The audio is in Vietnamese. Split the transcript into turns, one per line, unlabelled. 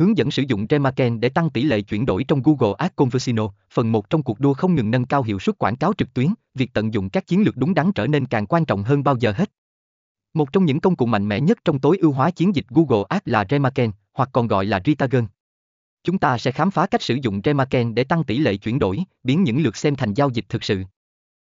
Hướng dẫn sử dụng Remarken để tăng tỷ lệ chuyển đổi trong Google Ads Conversino, phần 1 trong cuộc đua không ngừng nâng cao hiệu suất quảng cáo trực tuyến, việc tận dụng các chiến lược đúng đắn trở nên càng quan trọng hơn bao giờ hết. Một trong những công cụ mạnh mẽ nhất trong tối ưu hóa chiến dịch Google Ads là Remarken, hoặc còn gọi là ReTargeting. Chúng ta sẽ khám phá cách sử dụng Remarken để tăng tỷ lệ chuyển đổi, biến những lượt xem thành giao dịch thực sự.